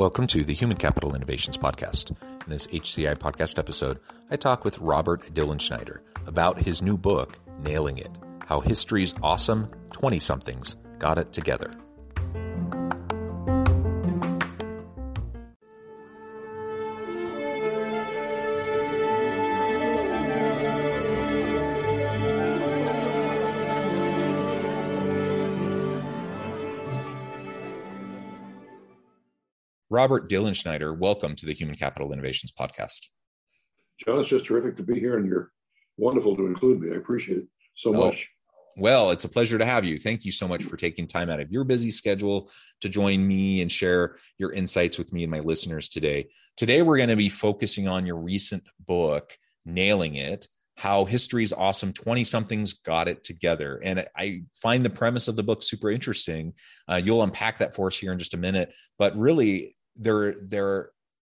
Welcome to the Human Capital Innovations Podcast. In this HCI podcast episode, I talk with Robert Dilenschneider about his new book, Nailing It How History's Awesome 20 Somethings Got It Together. Robert Dilenschneider, welcome to the Human Capital Innovations Podcast. John, it's just terrific to be here, and you're wonderful to include me. I appreciate it so oh, much. Well, it's a pleasure to have you. Thank you so much for taking time out of your busy schedule to join me and share your insights with me and my listeners today. Today, we're going to be focusing on your recent book, Nailing It how history's awesome 20 somethings got it together and i find the premise of the book super interesting uh, you'll unpack that for us here in just a minute but really there there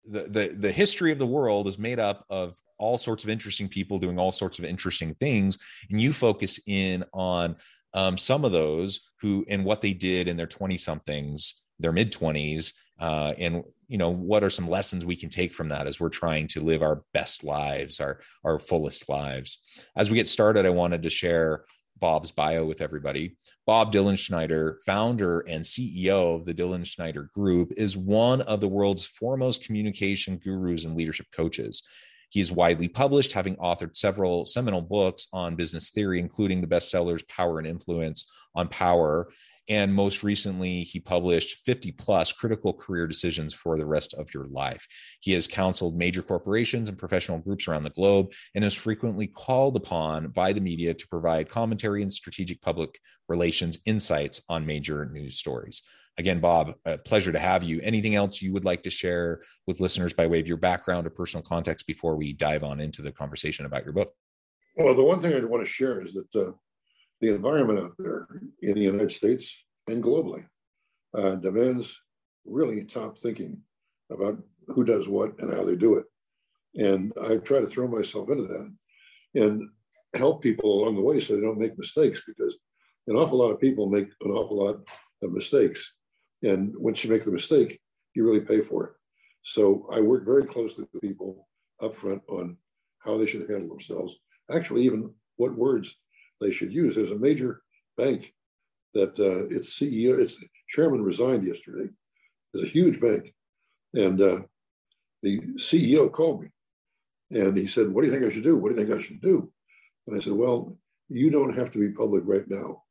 the, the the history of the world is made up of all sorts of interesting people doing all sorts of interesting things. And you focus in on um, some of those who and what they did in their 20 somethings their mid 20s uh, and you know what are some lessons we can take from that as we're trying to live our best lives our our fullest lives. As we get started i wanted to share Bob's bio with everybody. Bob Dilenschneider, founder and CEO of the Dilenschneider Group, is one of the world's foremost communication gurus and leadership coaches. He is widely published, having authored several seminal books on business theory, including the bestsellers Power and Influence on Power and most recently, he published 50 plus critical career decisions for the rest of your life. He has counseled major corporations and professional groups around the globe and is frequently called upon by the media to provide commentary and strategic public relations insights on major news stories. Again, Bob, a pleasure to have you. Anything else you would like to share with listeners by way of your background or personal context before we dive on into the conversation about your book? Well, the one thing I want to share is that uh, the environment out there in the United States and globally uh, demands really top thinking about who does what and how they do it. And I try to throw myself into that and help people along the way so they don't make mistakes because an awful lot of people make an awful lot of mistakes. And once you make the mistake, you really pay for it. So I work very closely with people up front on how they should handle themselves. Actually, even what words they should use. There's a major bank that uh, its CEO, its chairman resigned yesterday. There's a huge bank, and uh, the CEO called me, and he said, "What do you think I should do? What do you think I should do?" And I said, "Well, you don't have to be public right now."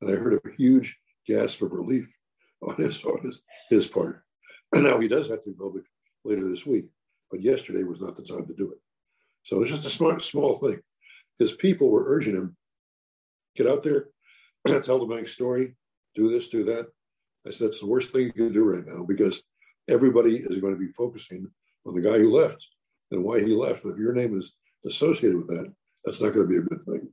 And I heard a huge gasp of relief on his on his, his part. And now he does have to be public later this week, but yesterday was not the time to do it. So it's just a smart, small thing. His people were urging him get out there, tell the bank story, do this, do that. I said, that's the worst thing you can do right now because everybody is going to be focusing on the guy who left and why he left. And if your name is associated with that, that's not going to be a good thing.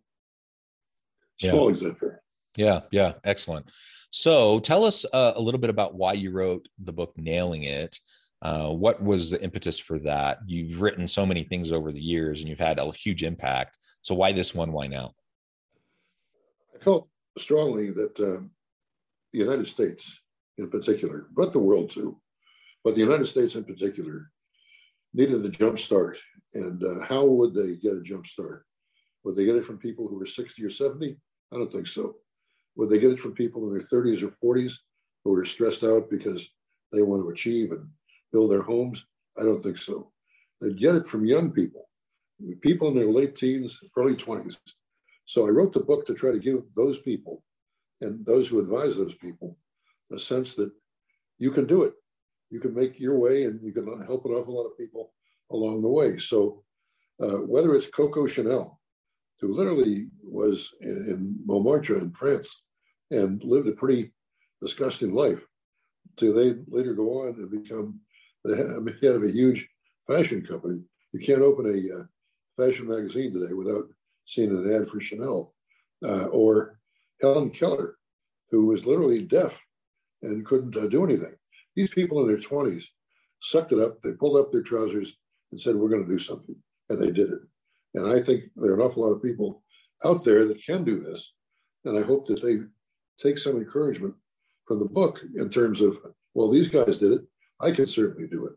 Small yeah. example. Yeah, yeah, excellent. So tell us uh, a little bit about why you wrote the book Nailing It. Uh, what was the impetus for that? You've written so many things over the years and you've had a huge impact. So why this one? Why now? Felt strongly that uh, the United States, in particular, but the world too, but the United States in particular, needed a jump start. And uh, how would they get a jump start? Would they get it from people who are 60 or 70? I don't think so. Would they get it from people in their 30s or 40s who are stressed out because they want to achieve and build their homes? I don't think so. They'd get it from young people, people in their late teens, early 20s, so I wrote the book to try to give those people and those who advise those people a sense that you can do it. You can make your way and you can help an awful lot of people along the way. So uh, whether it's Coco Chanel, who literally was in, Montmartre in France and lived a pretty disgusting life. Until they later go on and become the head of a huge fashion company. You can't open a uh, fashion magazine today without seeing an ad for Chanel. Uh, or Helen Keller, who was literally deaf and couldn't uh, do anything. These people in their 20s sucked it up. They pulled up their trousers and said, We're going to do something. And they did it. And I think there are an awful lot of people out there that can do this. And I hope that they take some encouragement from the book in terms of, well, these guys did it. I can certainly do it.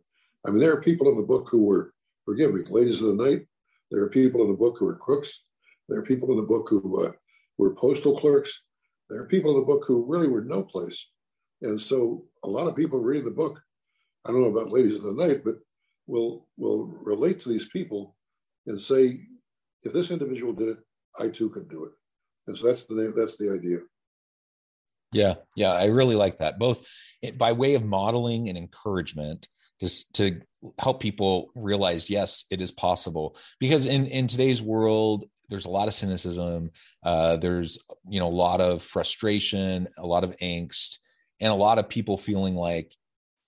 I mean, there are people in the book who were, forgive me, ladies of the night. There are people in the book who are crooks. There are people in the book who uh, were postal clerks. There are people in the book who really were no place. And so a lot of people reading the book, I don't know about ladies of the night, but will will relate to these people and say, if this individual did it, I too can do it. And so that's the that's the idea. Yeah, yeah, I really like that. Both by way of modeling and encouragement, just to help people realize, yes, it is possible. Because in in today's world, there's a lot of cynicism. Uh, there's you know a lot of frustration, a lot of angst, and a lot of people feeling like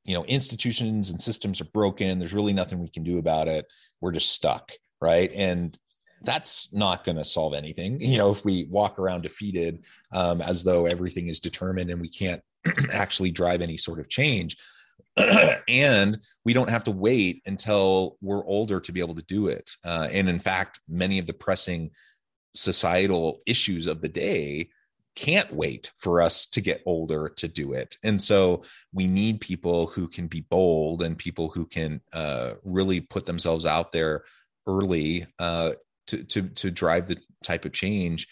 you know institutions and systems are broken. There's really nothing we can do about it. We're just stuck, right? And that's not going to solve anything. You know, if we walk around defeated um, as though everything is determined and we can't actually drive any sort of change. and we don't have to wait until we're older to be able to do it. Uh, and in fact, many of the pressing societal issues of the day can't wait for us to get older to do it. And so we need people who can be bold and people who can uh, really put themselves out there early uh, to, to, to drive the type of change.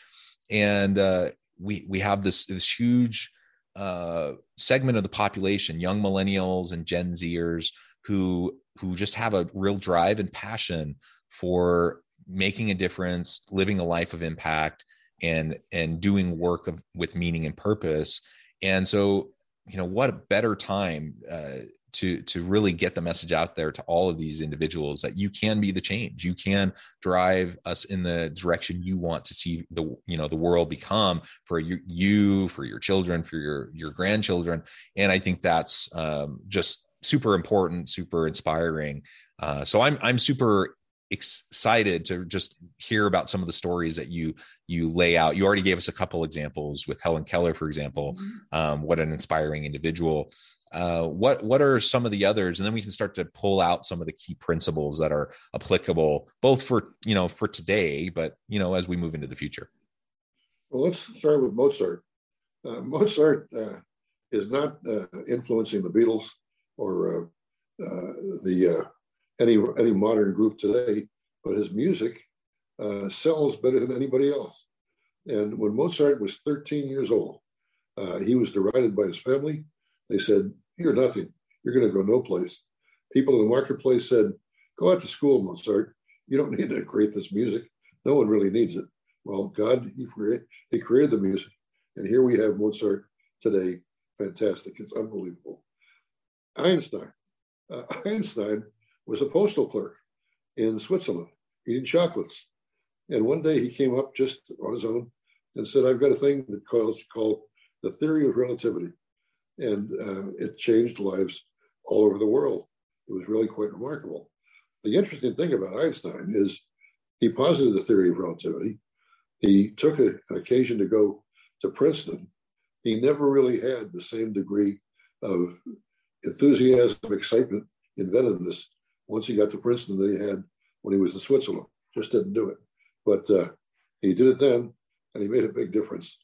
And uh, we, we have this, this huge uh, segment of the population, young millennials and Gen Zers, who who just have a real drive and passion for making a difference, living a life of impact, and and doing work of, with meaning and purpose. And so, you know, what a better time uh, to to really get the message out there to all of these individuals that you can be the change. You can drive us in the direction you want to see the you know the world become for you, you for your children for your your grandchildren. And i think that's um, just super important super inspiring. Uh, so i'm i'm super excited to just hear about some of the stories that you you lay out. You already gave us a couple examples with helen keller for example. Mm-hmm. um, what an inspiring individual uh, what what are some of the others? And then we can start to pull out some of the key principles that are applicable both for you know for today but you know as we move into the future. Well let's start with mozart. Uh, mozart uh, is not uh, influencing the beatles or uh, uh, the any any modern group today but his music sells better than anybody else. And when mozart was 13 years old he was derided by his family they said, You're nothing. You're going to go no place. People in the marketplace said, Go out to school, Mozart. You don't need to create this music. No one really needs it. Well, God, He created, he created the music. And here we have Mozart today. Fantastic. It's unbelievable. Einstein. Uh, Einstein was a postal clerk in Switzerland eating chocolates. And one day he came up just on his own and said, I've got a thing that calls called the theory of relativity and uh, it changed lives all over the world. It was really quite remarkable. The interesting thing about Einstein is he posited the theory of relativity. He took a, an occasion to go to Princeton. He never really had the same degree of enthusiasm, excitement, inventiveness once he got to Princeton that he had when he was in Switzerland. Just didn't do it. But uh, he did it then, and he made a big difference.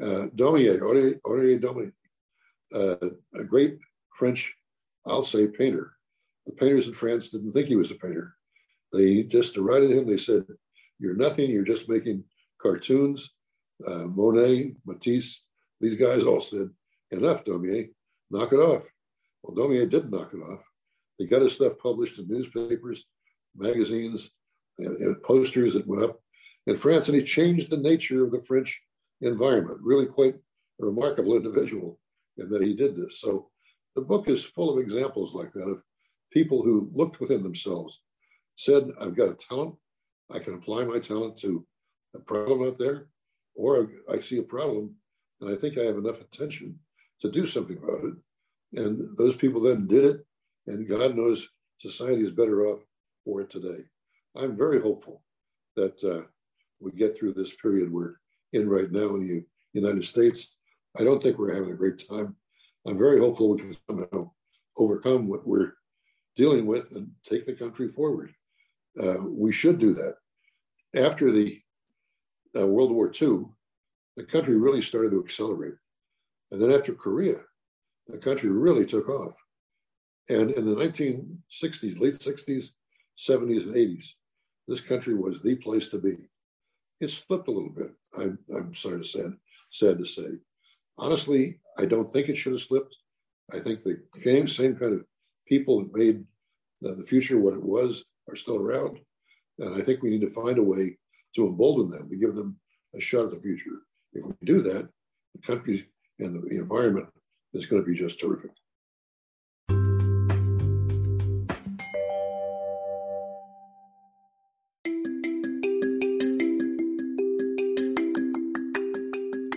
Uh, Daumier, Daumier, uh, a great French, I'll say, painter. The painters in France didn't think he was a painter. They just derided him. They said, You're nothing. You're just making cartoons. Uh, Monet, Matisse, these guys all said, Enough, Daumier, knock it off. Well, Daumier did knock it off. He got his stuff published in newspapers, magazines, and, and posters that went up in France, and he changed the nature of the French environment. Really quite a remarkable individual and that he did this. So the book is full of examples like that of people who looked within themselves, said, I've got a talent, I can apply my talent to a problem out there, or I see a problem, And I think I have enough attention to do something about it. And those people then did it. And God knows society is better off for it today. I'm very hopeful that uh, we get through this period we're in right now in the United States. I don't think we're having a great time. I'm very hopeful we can somehow overcome what we're dealing with and take the country forward. Uh, we should do that. After the uh, World War II, the country really started to accelerate. And then after Korea, the country really took off. And in the 1960s, late 60s, 70s, and 80s, this country was the place to be. It slipped a little bit. I'm, I'm sorry to say, sad to say. Honestly, I don't think it should have slipped. I think the same, same kind of people that made the future what it was are still around. And I think we need to find a way to embolden them, to give them a shot at the future. If we do that, the country and the environment is going to be just terrific.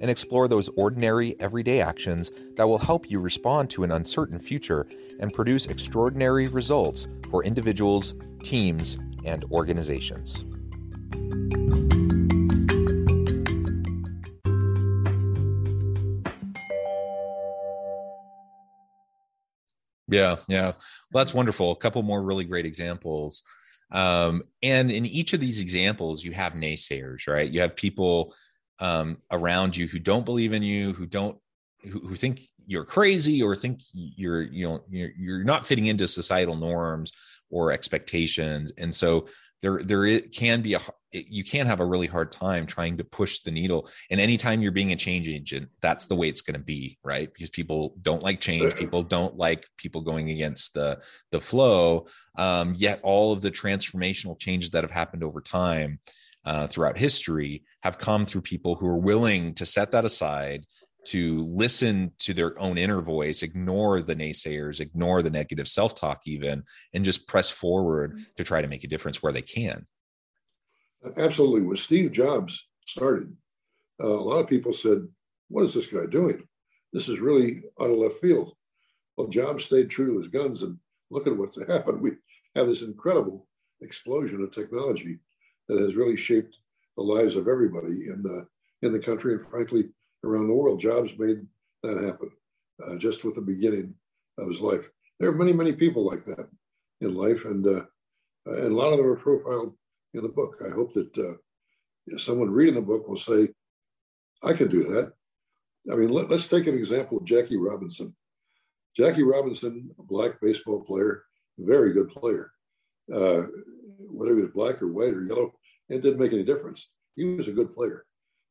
and explore those ordinary, everyday actions that will help you respond to an uncertain future and produce extraordinary results for individuals, teams, and organizations. Yeah, yeah. Well, that's wonderful. A couple more really great examples. Um, and in each of these examples, you have naysayers, right? You have people um, around you who don't believe in you, who don't, who, who think you're crazy or think you're, you know, you're, you're not fitting into societal norms or expectations. And so there, there can be a, you can have a really hard time trying to push the needle. And anytime you're being a change agent, that's the way it's going to be, right? Because people don't like change. People don't like people going against the, the flow. Um, yet all of the transformational changes that have happened over time, uh, throughout history have come through people who are willing to set that aside to listen to their own inner voice ignore the naysayers ignore the negative self-talk even and just press forward mm-hmm. to try to make a difference where they can. Absolutely. When steve jobs started uh, a lot of people said what is this guy doing? This is really out of left field. Well jobs stayed true to his guns and look at what's happened. We have this incredible explosion of technology that has really shaped the lives of everybody in the in the country and frankly around the world. Jobs made that happen uh, just with the beginning of his life. There are many many people like that in life, and uh, and a lot of them are profiled in the book. I hope that uh, someone reading the book will say, "I could do that." I mean, let, us take an example of Jackie Robinson. Jackie Robinson, a black baseball player, very good player. Uh, whether he was black or white or yellow, it didn't make any difference. He was a good player.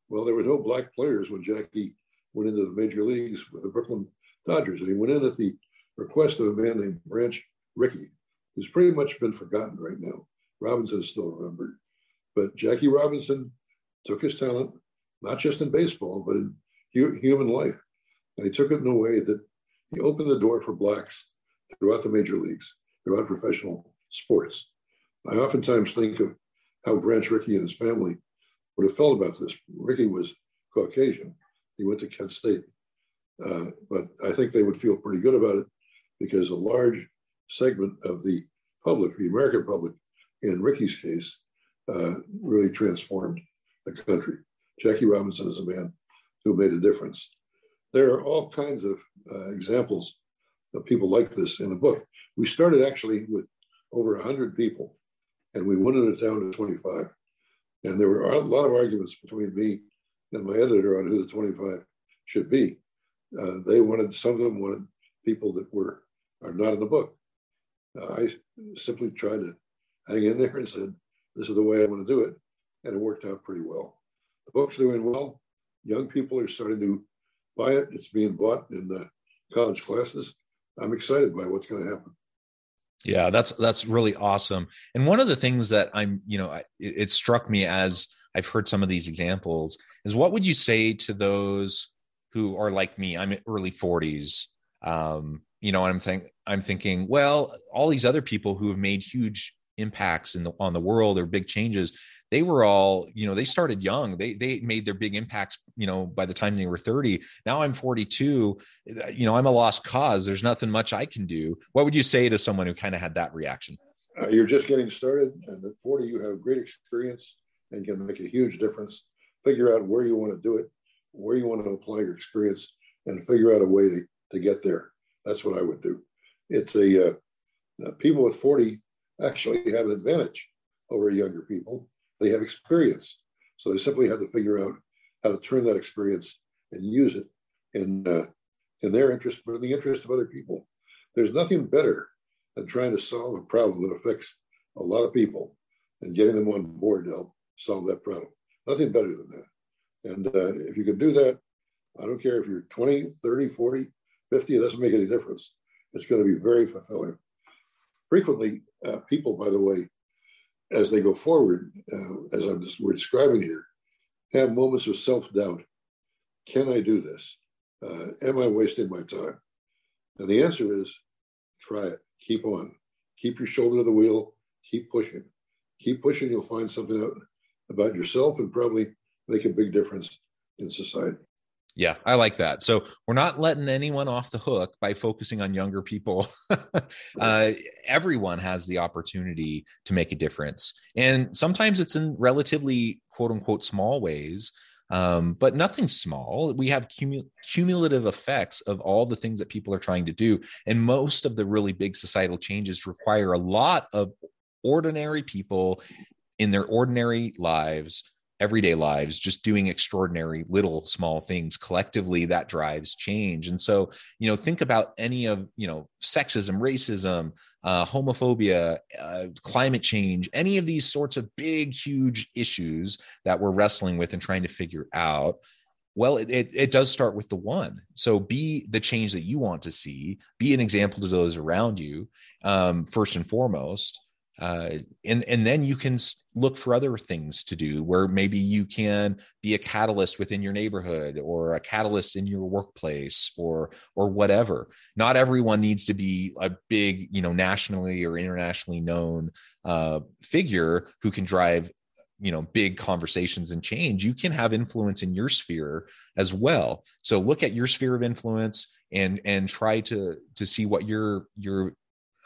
Well, there were no black players when Jackie went into the major leagues with the Brooklyn Dodgers, and he went in at the request of a man named Branch Rickey, who's pretty much been forgotten right now. Robinson is still remembered, but Jackie Robinson took his talent, not just in baseball, but in human life, and he took it in a way that he opened the door for blacks throughout the major leagues, throughout professional sports. I oftentimes think of how Branch Rickey and his family would have felt about this. Rickey was Caucasian. He went to Kent State. Uh, but I think they would feel pretty good about it because a large segment of the public, the American public, in Rickey's case, uh, really transformed the country. Jackie Robinson is a man who made a difference. there are all kinds of uh, examples of people like this in the book. We started actually with over 100 people, and we wanted it down to 25. And there were a lot of arguments between me and my editor on who the 25 should be. Uh, they wanted, some of them wanted people that were are not in the book. Uh, I simply tried to hang in there and said, this is the way I want to do it. And it worked out pretty well. The book's doing well. Young people are starting to buy it. It's being bought in the college classes. I'm excited by what's going to happen. Yeah, that's that's really awesome. And one of the things that I'm, you know, it, it struck me as I've heard some of these examples is what would you say to those who are like me? I'm in early 40s. Um, you know, I'm think I'm thinking, well, all these other people who have made huge impacts in the on the world or big changes, they were all you know they started young. They they made their big impacts you know by the time they were 30 now i'm 42 you know i'm a lost cause. There's nothing much i can do. What would you say to someone who kind of had that reaction? Uh, you're just getting started and at 40 you have great experience and can make a huge difference. Figure out where you want to do it where you want to apply your experience and figure out a way to, to get there. That's what i would do. It's a uh, people with 40 actually have an advantage over younger people they have experience. So they simply have to figure out how to turn that experience and use it in, uh, in their interest, but in the interest of other people. There's nothing better than trying to solve a problem that affects a lot of people and getting them on board to help solve that problem. Nothing better than that. And uh, if you can do that, I don't care if you're 20, 30, 40, 50, it doesn't make any difference. It's going to be very fulfilling. Frequently, uh, people, by the way, as they go forward, uh, as I'm just, we're describing here, have moments of self doubt. Can I do this? Uh, am I wasting my time? And the answer is try it. Keep on. Keep your shoulder to the wheel. Keep pushing. Keep pushing. You'll find something out about yourself and probably make a big difference in society. Yeah, I like that. So we're not letting anyone off the hook by focusing on younger people. uh, everyone has the opportunity to make a difference. And sometimes it's in relatively quote unquote small ways, um, but nothing small. We have cumul- cumulative effects of all the things that people are trying to do. And most of the really big societal changes require a lot of ordinary people in their ordinary lives everyday lives just doing extraordinary little small things collectively that drives change. And so you know think about any of you know sexism racism uh, homophobia uh, climate change any of these sorts of big huge issues that we're wrestling with and trying to figure out. Well it, it, it, does start with the one. So be the change that you want to see. Be an example to those around you um, first and foremost uh, and and then you can look for other things to do where maybe you can be a catalyst within your neighborhood or a catalyst in your workplace or or whatever. Not everyone needs to be a big you know nationally or internationally known uh, figure who can drive you know big conversations and change. You can have influence in your sphere as well. So look at your sphere of influence and and try to to see what your your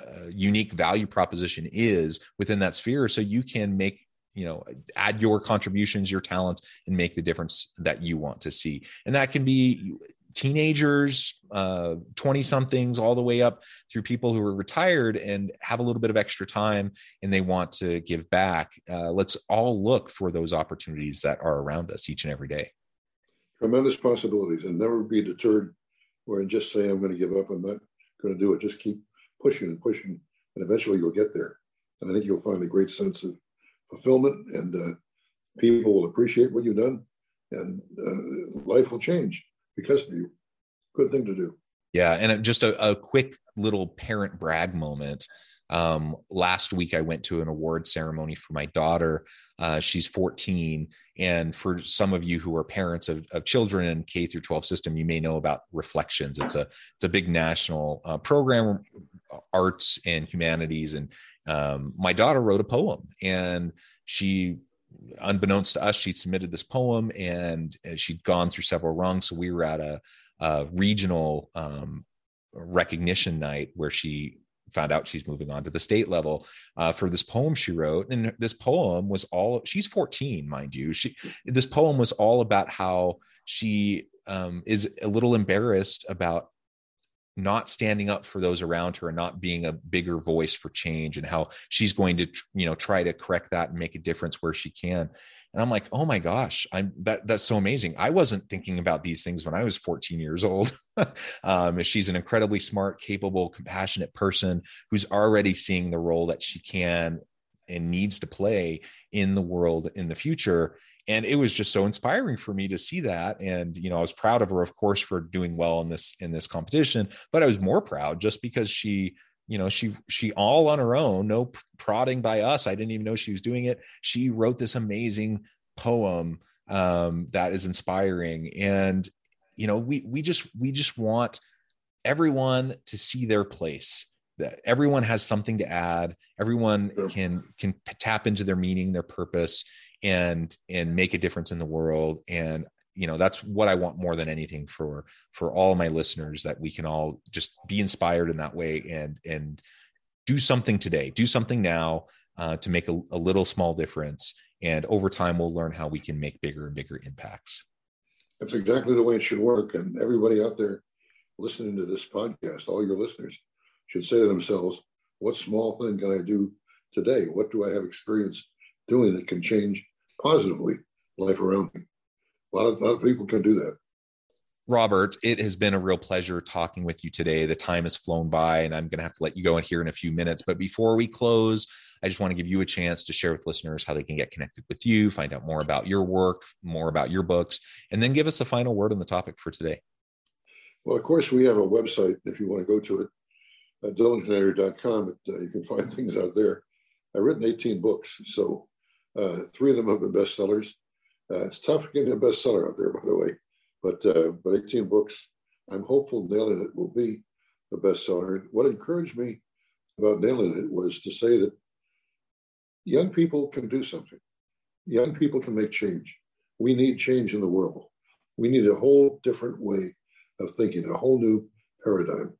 uh, unique value proposition is within that sphere. So you can make you know add your contributions your talents and make the difference that you want to see. And that can be teenagers uh 20 somethings all the way up through people who are retired and have a little bit of extra time and they want to give back. Uh, let's all look for those opportunities that are around us each and every day. Tremendous possibilities. And never be deterred or just say i'm going to give up. I'm not going to do it. Just keep pushing and pushing, and eventually you'll get there. And I think you'll find a great sense of fulfillment, and uh, people will appreciate what you've done, and uh, life will change because of you. Good thing to do. Yeah, and just a, a quick little parent brag moment. Um, last week, I went to an award ceremony for my daughter. Uh, she's 14, and for some of you who are parents of, of, children in K through 12 system, you may know about Reflections. It's a it's a big national uh, program, arts and humanities. And um, my daughter wrote a poem, and she unbeknownst to us, she'd submitted this poem and she'd gone through several rungs. So we were at a, a regional um, recognition night where she found out she's moving on to the state level uh, for this poem she wrote. And this poem was all, she's 14, mind you. She, this poem was all about how she um, is a little embarrassed about not standing up for those around her and not being a bigger voice for change and how she's going to you know try to correct that and make a difference where she can. And i'm like oh my gosh i'm that that's so amazing. I wasn't thinking about these things when i was 14 years old. Um, she's an incredibly smart capable compassionate person who's already seeing the role that she can and needs to play in the world in the future and it was just so inspiring for me to see that. And you know i was proud of her of course for doing well in this in this competition but i was more proud just because she you know she she all on her own no prodding by us. I didn't even know she was doing it. She wrote this amazing poem um, that is inspiring. And you know we we just we just want everyone to see their place that everyone has something to add. Everyone can can tap into their meaning their purpose and and make a difference in the world. And you know that's what i want more than anything for for all my listeners that we can all just be inspired in that way and and do something today do something now uh, to make a, a little small difference. And over time we'll learn how we can make bigger and bigger impacts. That's exactly the way it should work. And everybody out there listening to this podcast all your listeners should say to themselves what small thing can i do today? What do i have experience doing that can change positively life around me. A lot of, a lot of people can do that. Robert, it has been a real pleasure talking with you today. The time has flown by, and I'm going to have to let you go in here in a few minutes. But before we close, I just want to give you a chance to share with listeners how they can get connected with you, find out more about your work, more about your books, and then give us a final word on the topic for today. Well, of course, we have a website if you want to go to it at dilenschneider.com. Uh, you can find things out there. I've written 18 books, so uh, three of them have been bestsellers. Uh, it's tough getting a bestseller out there, by the way, but uh, but 18 books. I'm hopeful nailing it will be a bestseller. What encouraged me about nailing it was to say that young people can do something. Young people can make change. We need change in the world. We need a whole different way of thinking, a whole new paradigm.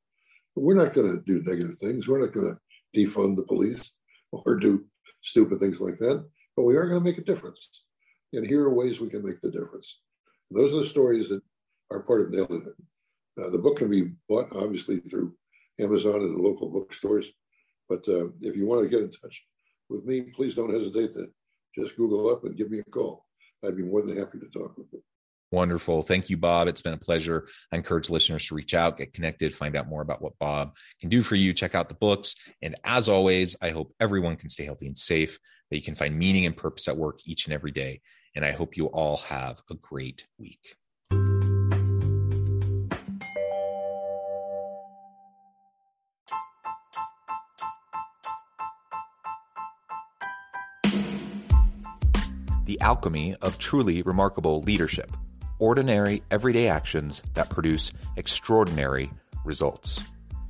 We're not going to do negative things. We're not going to defund the police or do stupid things like that but we are going to make a difference. And here are ways we can make the difference. And those are the stories that are part of Nailing It. Uh, the book can be bought, obviously, through Amazon and the local bookstores. But uh, if you want to get in touch with me, please don't hesitate to just Google up and give me a call. I'd be more than happy to talk with you. Wonderful. Thank you, Bob. It's been a pleasure. I encourage listeners to reach out, get connected, find out more about what Bob can do for you. Check out the books. And as always, I hope everyone can stay healthy and safe that you can find meaning and purpose at work each and every day. And I hope you all have a great week. The alchemy of truly remarkable leadership. Ordinary, everyday actions that produce extraordinary results.